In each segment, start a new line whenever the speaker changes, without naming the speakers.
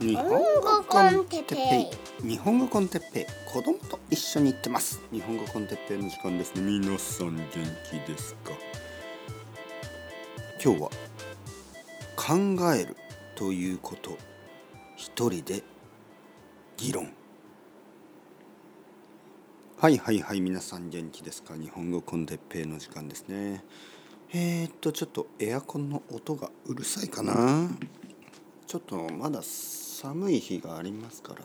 日本語コンテッペイ。日本語コンテッペイ。子供と一緒に行ってます。日本語コンテッペイの時間ですね。皆さん元気ですか？今日は考えるということ一人で議論。はいはいはい皆さん元気ですか？日本語コンテッペイの時間ですね。えー、っとちょっとエアコンの音がうるさいかなちょっとまだ寒い日がありますからね。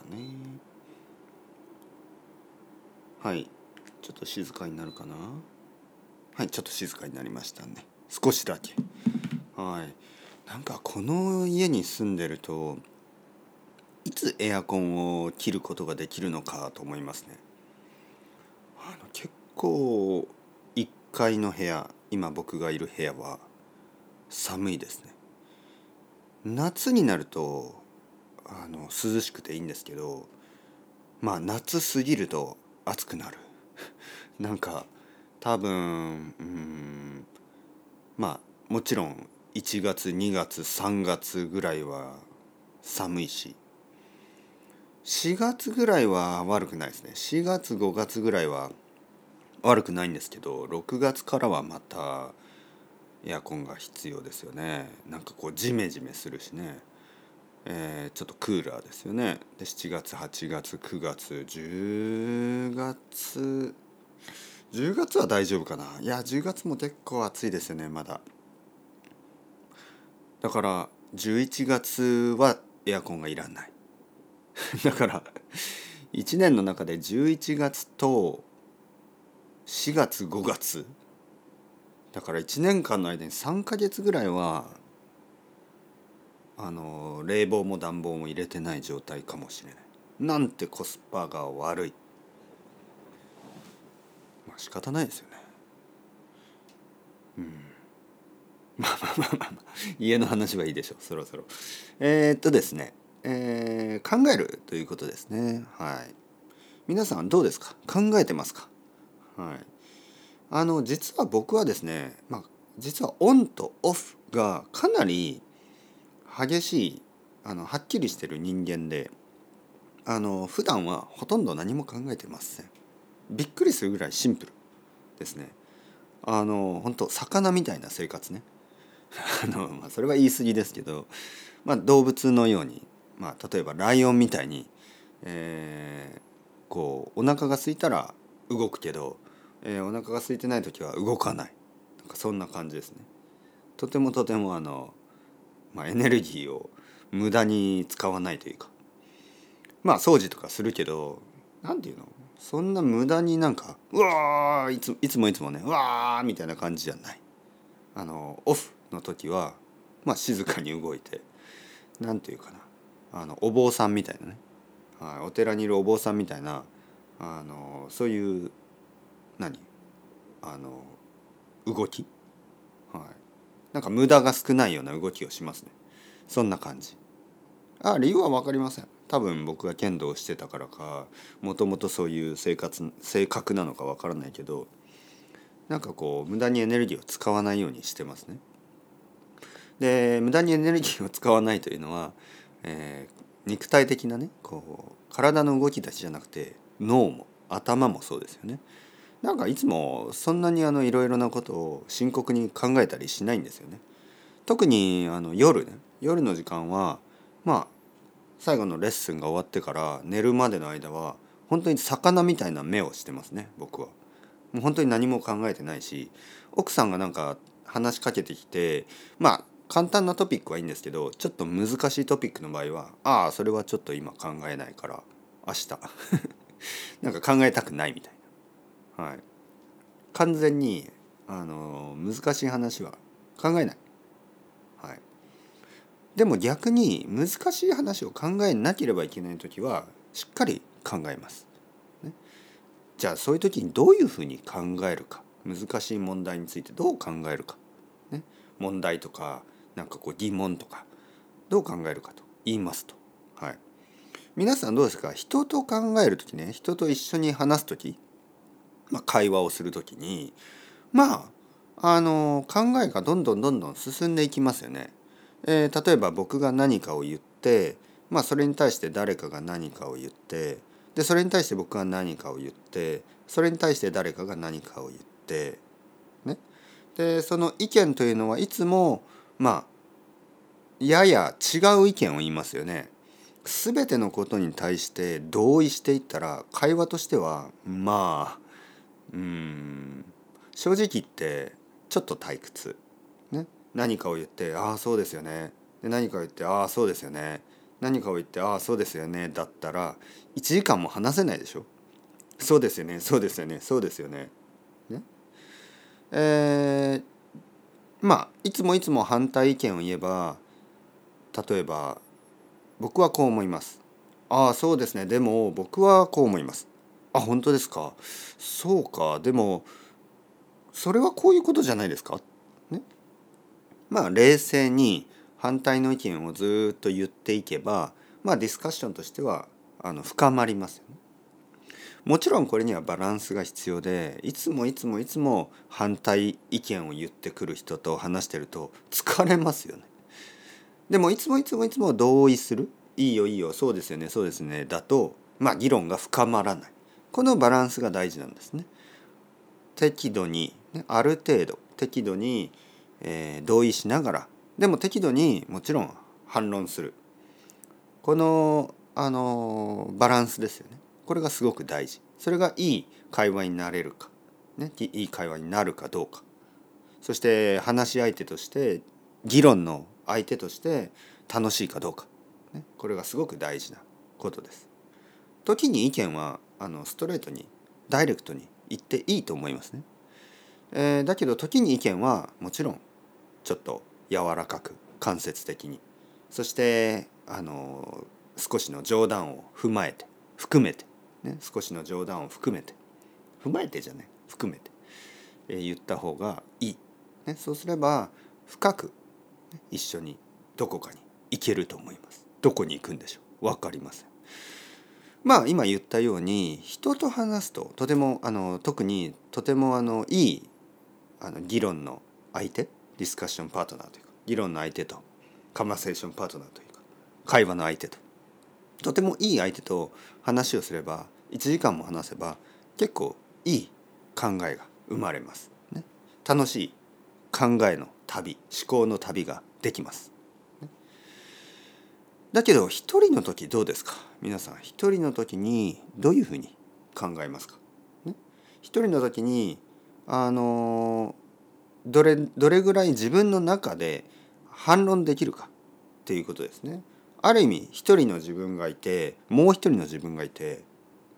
はい。ちょっと静かになるかな？はいちょっと静かになりましたね。少しだけ。はい。なんかこの家に住んでるといつエアコンを切ることができるのかと思いますね。あの結構1階の部屋今僕がいる部屋は寒いですね。夏になるとあの涼しくていいんですけどまあ夏過ぎると暑くなる。なんか多分うんまあもちろん1月2月3月ぐらいは寒いし4月ぐらいは悪くないですね。4月5月ぐらいは悪くないんですけど6月からはまたエアコンが必要ですよね。なんかこうジメジメするしね、えー、ちょっとクーラーですよね。で7月8月9月10月10月は大丈夫かな。いや10月も結構暑いですよねまだ。だから11月はエアコンがいらない。だから1年の中で11月と4月5月だから1年間の間に3ヶ月ぐらいはあの冷房も暖房も入れてない状態かもしれない。なんてコスパが悪い。まあ仕方ないですよね。うん。まあまあまあまあ、まあ、家の話はいいでしょう。そろそろ。えー、っとですね。えー、考えるということですね。はい。皆さんどうですか？考えてますか？はい。あの実は僕はですね、まあ、実はオンとオフがかなり激しいあのはっきりしてる人間であの普段はほとんど何も考えてません。びっくりするぐらいシンプルですね。あの本当魚みたいな生活ね。あの、まあ、それは言い過ぎですけど、まあ、動物のように、まあ、例えばライオンみたいに、えー、こうお腹が空いたら動くけどえー、お腹が空いてない時は動かない。なんかそんな感じですね。とてもとてもあの、まあ、エネルギーを無駄に使わないというか。まあ掃除とかするけど何て言うの？そんな無駄になんかうわーいついつもいつもねうわーみたいな感じじゃない。あのオフの時はまあ静かに動いて何て言うかな。あのお坊さんみたいなね、はい、お寺にいるお坊さんみたいなあのそういう何？あの動き？はい。なんか無駄が少ないような動きをしますね。そんな感じ。あ理由は分かりません。多分僕が剣道をしてたからかもともとそういう生活性格なのか分からないけどなんかこう無駄にエネルギーを使わないようにしてますね。で無駄にエネルギーを使わないというのは、えー、肉体的なねこう体の動きだけじゃなくて脳も頭もそうですよね。なんかいつもそんなにあのいろいろなことを深刻に考えたりしないんですよね。特にあの夜ね夜の時間はまあ最後のレッスンが終わってから寝るまでの間は本当に魚みたいな目をしてますね僕は。もう本当に何も考えてないし奥さんがなんか話しかけてきてまあ簡単なトピックはいいんですけどちょっと難しいトピックの場合はああそれはちょっと今考えないから明日 なんか考えたくないみたいな。はい、完全にあの難しい話は考えない、はい、でも逆に難しい話を考えなければいけない時はしっかり考えます、ね、じゃあそういう時にどういうふうに考えるか。難しい問題についてどう考えるか、ね、問題とかなんかこう疑問とかどう考えるかと。言いますと、はい、皆さんどうですか？人と考える時ね人と一緒に話す時まあ、会話をする時にまああの考えがどんどんどんどん進んでいきますよね。えー、例えば僕が何かを言って、まあそれに対して誰かが何かを言ってでそれに対して僕が何かを言ってそれに対して誰かが何かを言ってねでその意見というのはいつもまあやや違う意見を言いますよね。全てのことに対して同意していったら会話としてはまあうん。正直言ってちょっと退屈。ね、何かを言って「ああそうですよね」で何かを言って「ああそうですよね」何かを言って「ああそうですよね」だったら1時間も話せないでしょ。そうですよね。そうですよね。そうですよね。ね。えー、まあいつもいつも反対意見を言えば例えば「僕はこう思います」「ああそうですね。でも僕はこう思います」「あ本当ですか？そうかでもそれはこういうことじゃないですか?」ね？まあ冷静に反対の意見をずっと言っていけばまあディスカッションとしてはあの深まりますよね。もちろんこれにはバランスが必要でいつもいつもいつも反対意見を言ってくる人と話してると疲れますよね。でもいつもいつもいつも同意するいいよいいよそうですよねそうですねだとまあ議論が深まらないこのバランスが大事なんですね。適度に、ね、ある程度適度に、えー、同意しながらでも適度にもちろん反論する。このあのバランスですよね。これがすごく大事。それがいい会話になれるか、ね、いい会話になるかどうか。そして話し相手として議論の相手として楽しいかどうか、ね、これがすごく大事なことです。時に意見はあのストレートにダイレクトに言っていいと思いますね。えー、だけど時に意見はもちろんちょっと柔らかく間接的に。そしてあの少しの冗談を踏まえて含めて、ね、少しの冗談を含めて。踏まえてじゃない。含めて、えー、言った方がいい、ね、そうすれば深く、ね、一緒にどこかに行けると思います。どこに行くんでしょう。分かりません。まあ今言ったように人と話すととてもあの特にとてもあのいいあの議論の相手ディスカッションパートナーというか議論の相手とカマセーションパートナーというか会話の相手ととてもいい相手と話をすれば1時間も話せば結構いい考えが生まれます。ね、楽しい考えの旅思考の旅ができます。だけど一人の時どうですか？皆さん一人の時にどういうふうに考えますか、ね、一人の時にあのどれどれぐらい自分の中で反論できるかっていうことですね。ある意味一人の自分がいてもう一人の自分がいて、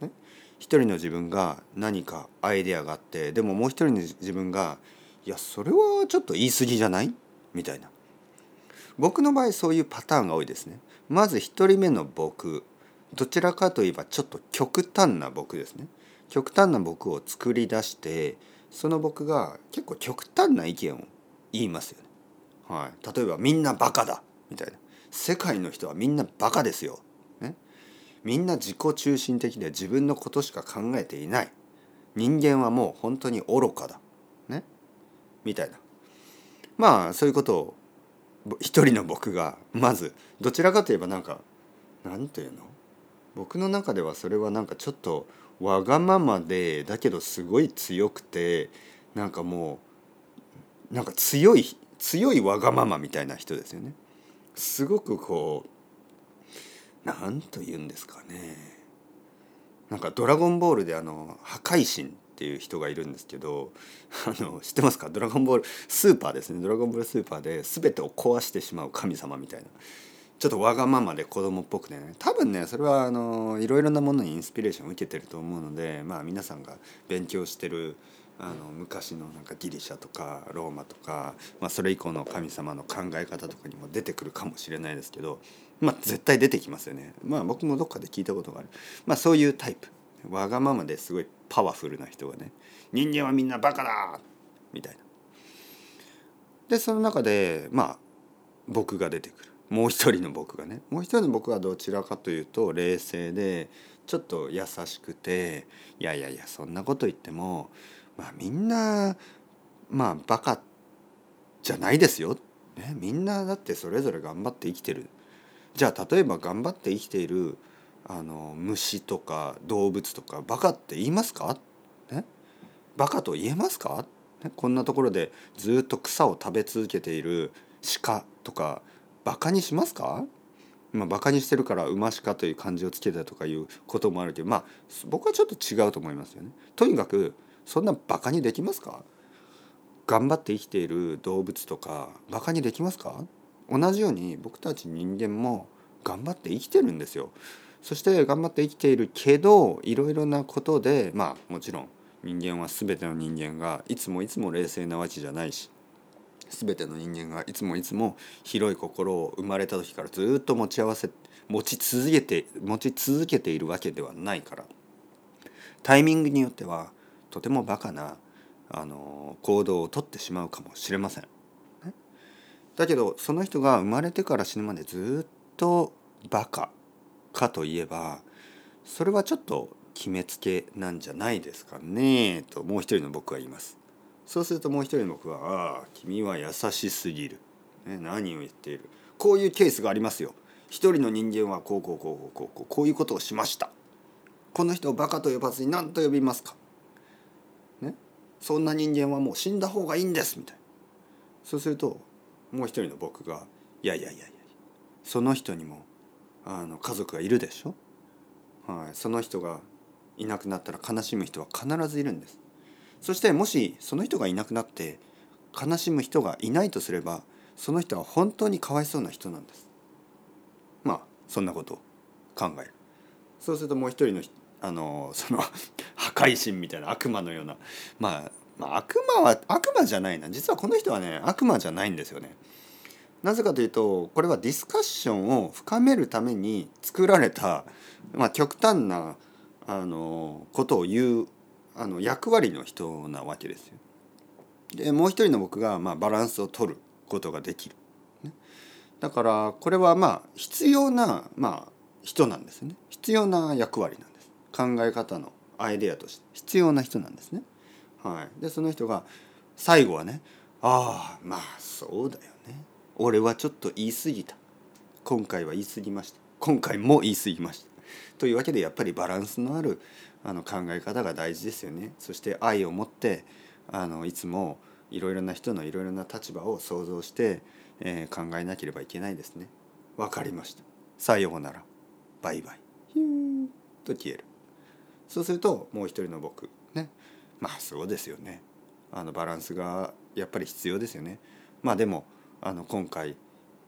ね、一人の自分が何かアイデアがあってでももう一人の自分が「いやそれはちょっと言い過ぎじゃない?」みたいな。僕の場合そういうパターンが多いですね。まず一人目の僕。どちらかといえばちょっと極端な僕ですね。極端な僕を作り出してその僕が結構極端な意見を言いますよね。はい、例えば「みんなバカだ」みたいな「世界の人はみんなバカですよ」ね、みんな自己中心的で自分のことしか考えていない。人間はもう本当に愚かだ。ね。みたいな。まあそういうことを一人の僕がまずどちらかといえばなんか何て言うの？僕の中ではそれはなんかちょっとわがままでだけどすごい強くてなんかもうなんか強い強いわがままみたいな人ですよね。すごくこう何と言うんですかねなんか「ドラゴンボール」であの破壊神っていう人がいるんですけど あの知ってますか？ドラゴンボールスーパーですねドラゴンボールスーパーで全てを壊してしまう神様みたいなちょっとわがままで子供っぽくてね多分ねそれはあのいろいろなものにインスピレーションを受けてると思うのでまあ皆さんが勉強してるあの昔のなんかギリシャとかローマとか、まあ、それ以降の神様の考え方とかにも出てくるかもしれないですけど、まあ、絶対出てきますよね。まあ僕もどっかで聞いたことがある。まあそういうタイプ。わがままですごいパワフルな人がね人間はみんなバカだみたいな。でその中でまあ僕が出てくる。もう一人の僕がねもう一人の僕はどちらかというと冷静でちょっと優しくていやいやいやそんなこと言ってもまあみんなまあバカじゃないですよ、ね、みんなだってそれぞれ頑張って生きてるじゃあ例えば頑張って生きているあの虫とか動物とかバカって言いますか、ね、バカと言えますか、ね、こんなところでずっと草を食べ続けている鹿とかバカにしますか？まあ、バカにしてるから馬鹿という漢字をつけたとかいうこともあるけどまあ僕はちょっと違うと思いますよね。とにかくそんなバカにできますか？頑張って生きている動物とかバカにできますか？同じように僕たち人間も頑張って生きてるんですよ。そして頑張って生きているけどいろいろなことでまあもちろん人間は全ての人間がいつもいつも冷静なわけじゃないし全ての人間がいつもいつも広い心を生まれた時からずっと持ち合わせ持ち続けて持ち続けているわけではないからタイミングによってはとてもバカなあの行動をとってしまうかもしれません。だけどその人が生まれてから死ぬまでずっとバカかといえばそれはちょっと決めつけなんじゃないですかねともう一人の僕は言います。そうするともう一人の僕は「ああ君は優しすぎる」ね、何を言っているこういうケースがありますよ。一人の人間はこうこうこうこうこうこうこういうことをしました。この人をバカと呼ばずに何と呼びますかねそんな人間はもう死んだ方がいいんですみたいなそうするともう一人の僕が「いやいやいやいやその人にもあの家族がいるでしょ、はい、その人がいなくなったら悲しむ人は必ずいるんです。そしてもしその人がいなくなって悲しむ人がいないとすればその人は本当にかわいそうな人なんです。まあそんなことを考える。そうするともう一人のあのその破壊神みたいな悪魔のような、まあ、まあ悪魔は悪魔じゃないな。実はこの人はね悪魔じゃないんですよね。なぜかというとこれはディスカッションを深めるために作られた、まあ、極端なあのことを言うあの役割の人なわけですよ。でもう一人の僕が、まあ、バランスを取ることができる。だからこれはまあ必要な、まあ、人なんですね必要な役割なんです。考え方のアイデアとして必要な人なんですね。はい、でその人が最後はね「ああまあそうだよ俺はちょっと言い過ぎた今回は言い過ぎました今回も言い過ぎました」というわけでやっぱりバランスのあるあの考え方が大事ですよね。そして愛を持ってあのいつもいろいろな人のいろいろな立場を想像して、えー、考えなければいけないですね。わかりました。さようなら。バイバイ。ヒューと消える。そうするともう一人の僕ねまあそうですよねあのバランスがやっぱり必要ですよねまあでもあの今回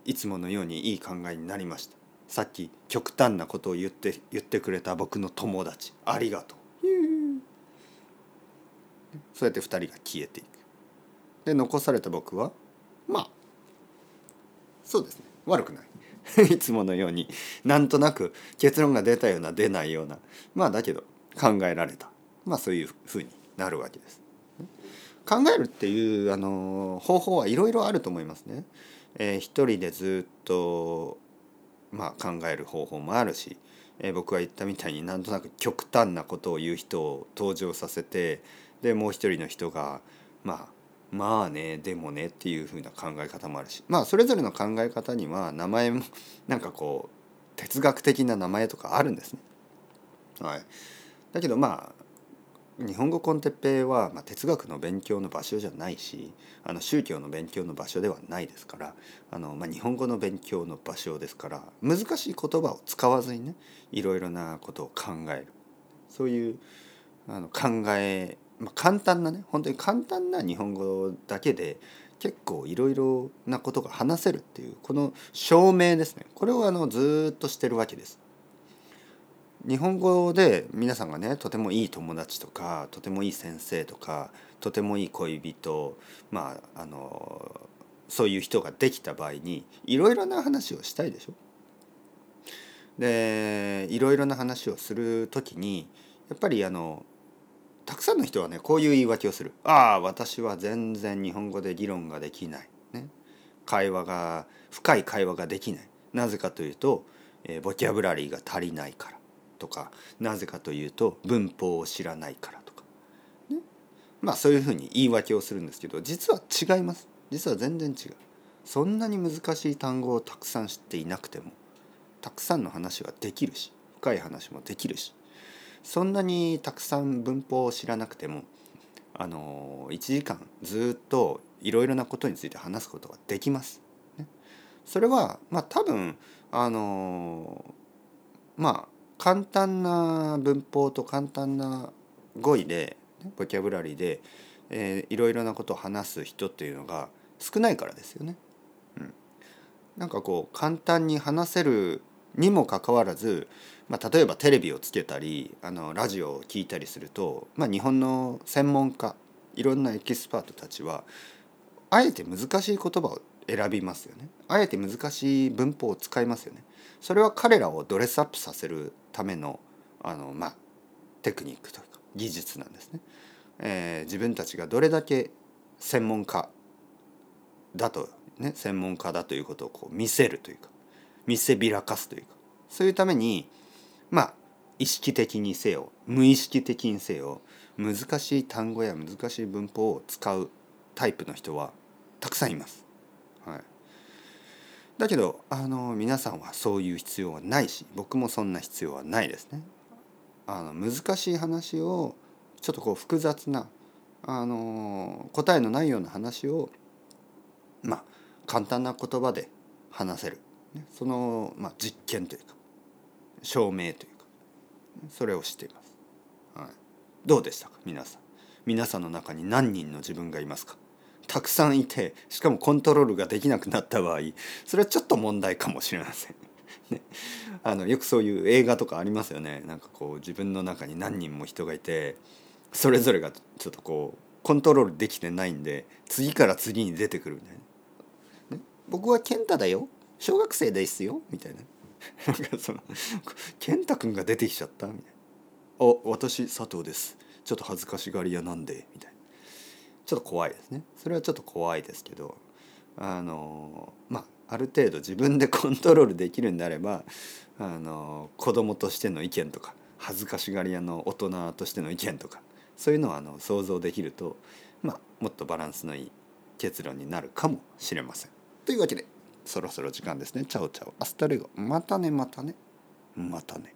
いつものようにいい考えになりました。さっき極端なことを言って言ってくれた僕の友達。ありがとう。そうやって2人が消えていく。で残された僕はまあそうですね。悪くない。いつものようになんとなく結論が出たような出ないような。まあだけど考えられた。まあそういうふうになるわけです。考えるっていうあの方法はいろいろあると思いますね。えー、一人でずっと、まあ、考える方法もあるし、えー、僕が言ったみたいになんとなく極端なことを言う人を登場させてでもう一人の人がまあまあねでもねっていうふうな考え方もあるしまあそれぞれの考え方には名前も なんかこう哲学的な名前とかあるんですね。はい、だけどまあ日本語コンテッペイは、まあ、哲学の勉強の場所じゃないしあの宗教の勉強の場所ではないですからあの、まあ、日本語の勉強の場所ですから難しい言葉を使わずにねいろいろなことを考えるそういうあの考え、まあ、簡単なね本当に簡単な日本語だけで結構いろいろなことが話せるっていうこの証明ですねこれをあのずっとしてるわけです。日本語で皆さんがねとてもいい友達とかとてもいい先生とかとてもいい恋人まああのそういう人ができた場合にいろいろな話をしたいでしょ。でいろいろな話をする時にやっぱりあのたくさんの人はねこういう言い訳をする。ああ私は全然日本語で議論ができない。ね、会話が深い会話ができない。なぜかというと、えー、ボキャブラリーが足りないから。とかなぜかというと文法を知らないからとか、ね、まあそういうふうに言い訳をするんですけど実は違います。実は全然違う。そんなに難しい単語をたくさん知っていなくてもたくさんの話はできるし深い話もできるしそんなにたくさん文法を知らなくてもあの1時間ずっといろいろなことについて話すことができます。ね、それはまあ多分あのまあ簡単な文法と簡単な語彙でボキャブラリーで、えー、いろいろなことを話す人っていうのが少ないからですよね。うん、なんかこう簡単に話せるにもかかわらず、まあ、例えばテレビをつけたりあのラジオを聞いたりすると、まあ、日本の専門家いろんなエキスパートたちはあえて難しい言葉を選びますよね。あえて難しい文法を使いますよね。それは彼らをドレスアップさせるためのあの、まあ、テクニックというか技術なんですね、えー、自分たちがどれだけ専門家だとね専門家だということをこう見せるというか見せびらかすというかそういうためにまあ意識的にせよ無意識的にせよ難しい単語や難しい文法を使うタイプの人はたくさんいます。はい、だけどあの皆さんはそういう必要はないし僕もそんな必要はないですね。あの難しい話をちょっとこう複雑なあの答えのないような話をまあ簡単な言葉で話せる。ね、その、まあ、実験というか証明というかそれをしています、はい、どうでしたか皆さん。皆さんの中に何人の自分がいますか？たくさんいてしかもコントロールができなくなった場合それはちょっと問題かもしれません。ね、あのよくそういう映画とかありますよね。なんかこう自分の中に何人も人がいてそれぞれがちょっとこうコントロールできてないんで次から次に出てくるみたいな、ね、僕は健太だよ。小学生ですよ。みたいな。なんかその健太君が出てきちゃった。みたいな「あ私佐藤です。ちょっと恥ずかしがり屋なんで」みたいな。ちょっと怖いですねそれはちょっと怖いですけどあのまあある程度自分で コントロールできるんであればあの子供としての意見とか恥ずかしがり屋の大人としての意見とかそういうのはあの想像できると、まあ、もっとバランスのいい結論になるかもしれません。というわけでそろそろ時間ですね。 ciao ciao。 hasta luego。またね、またね。またね。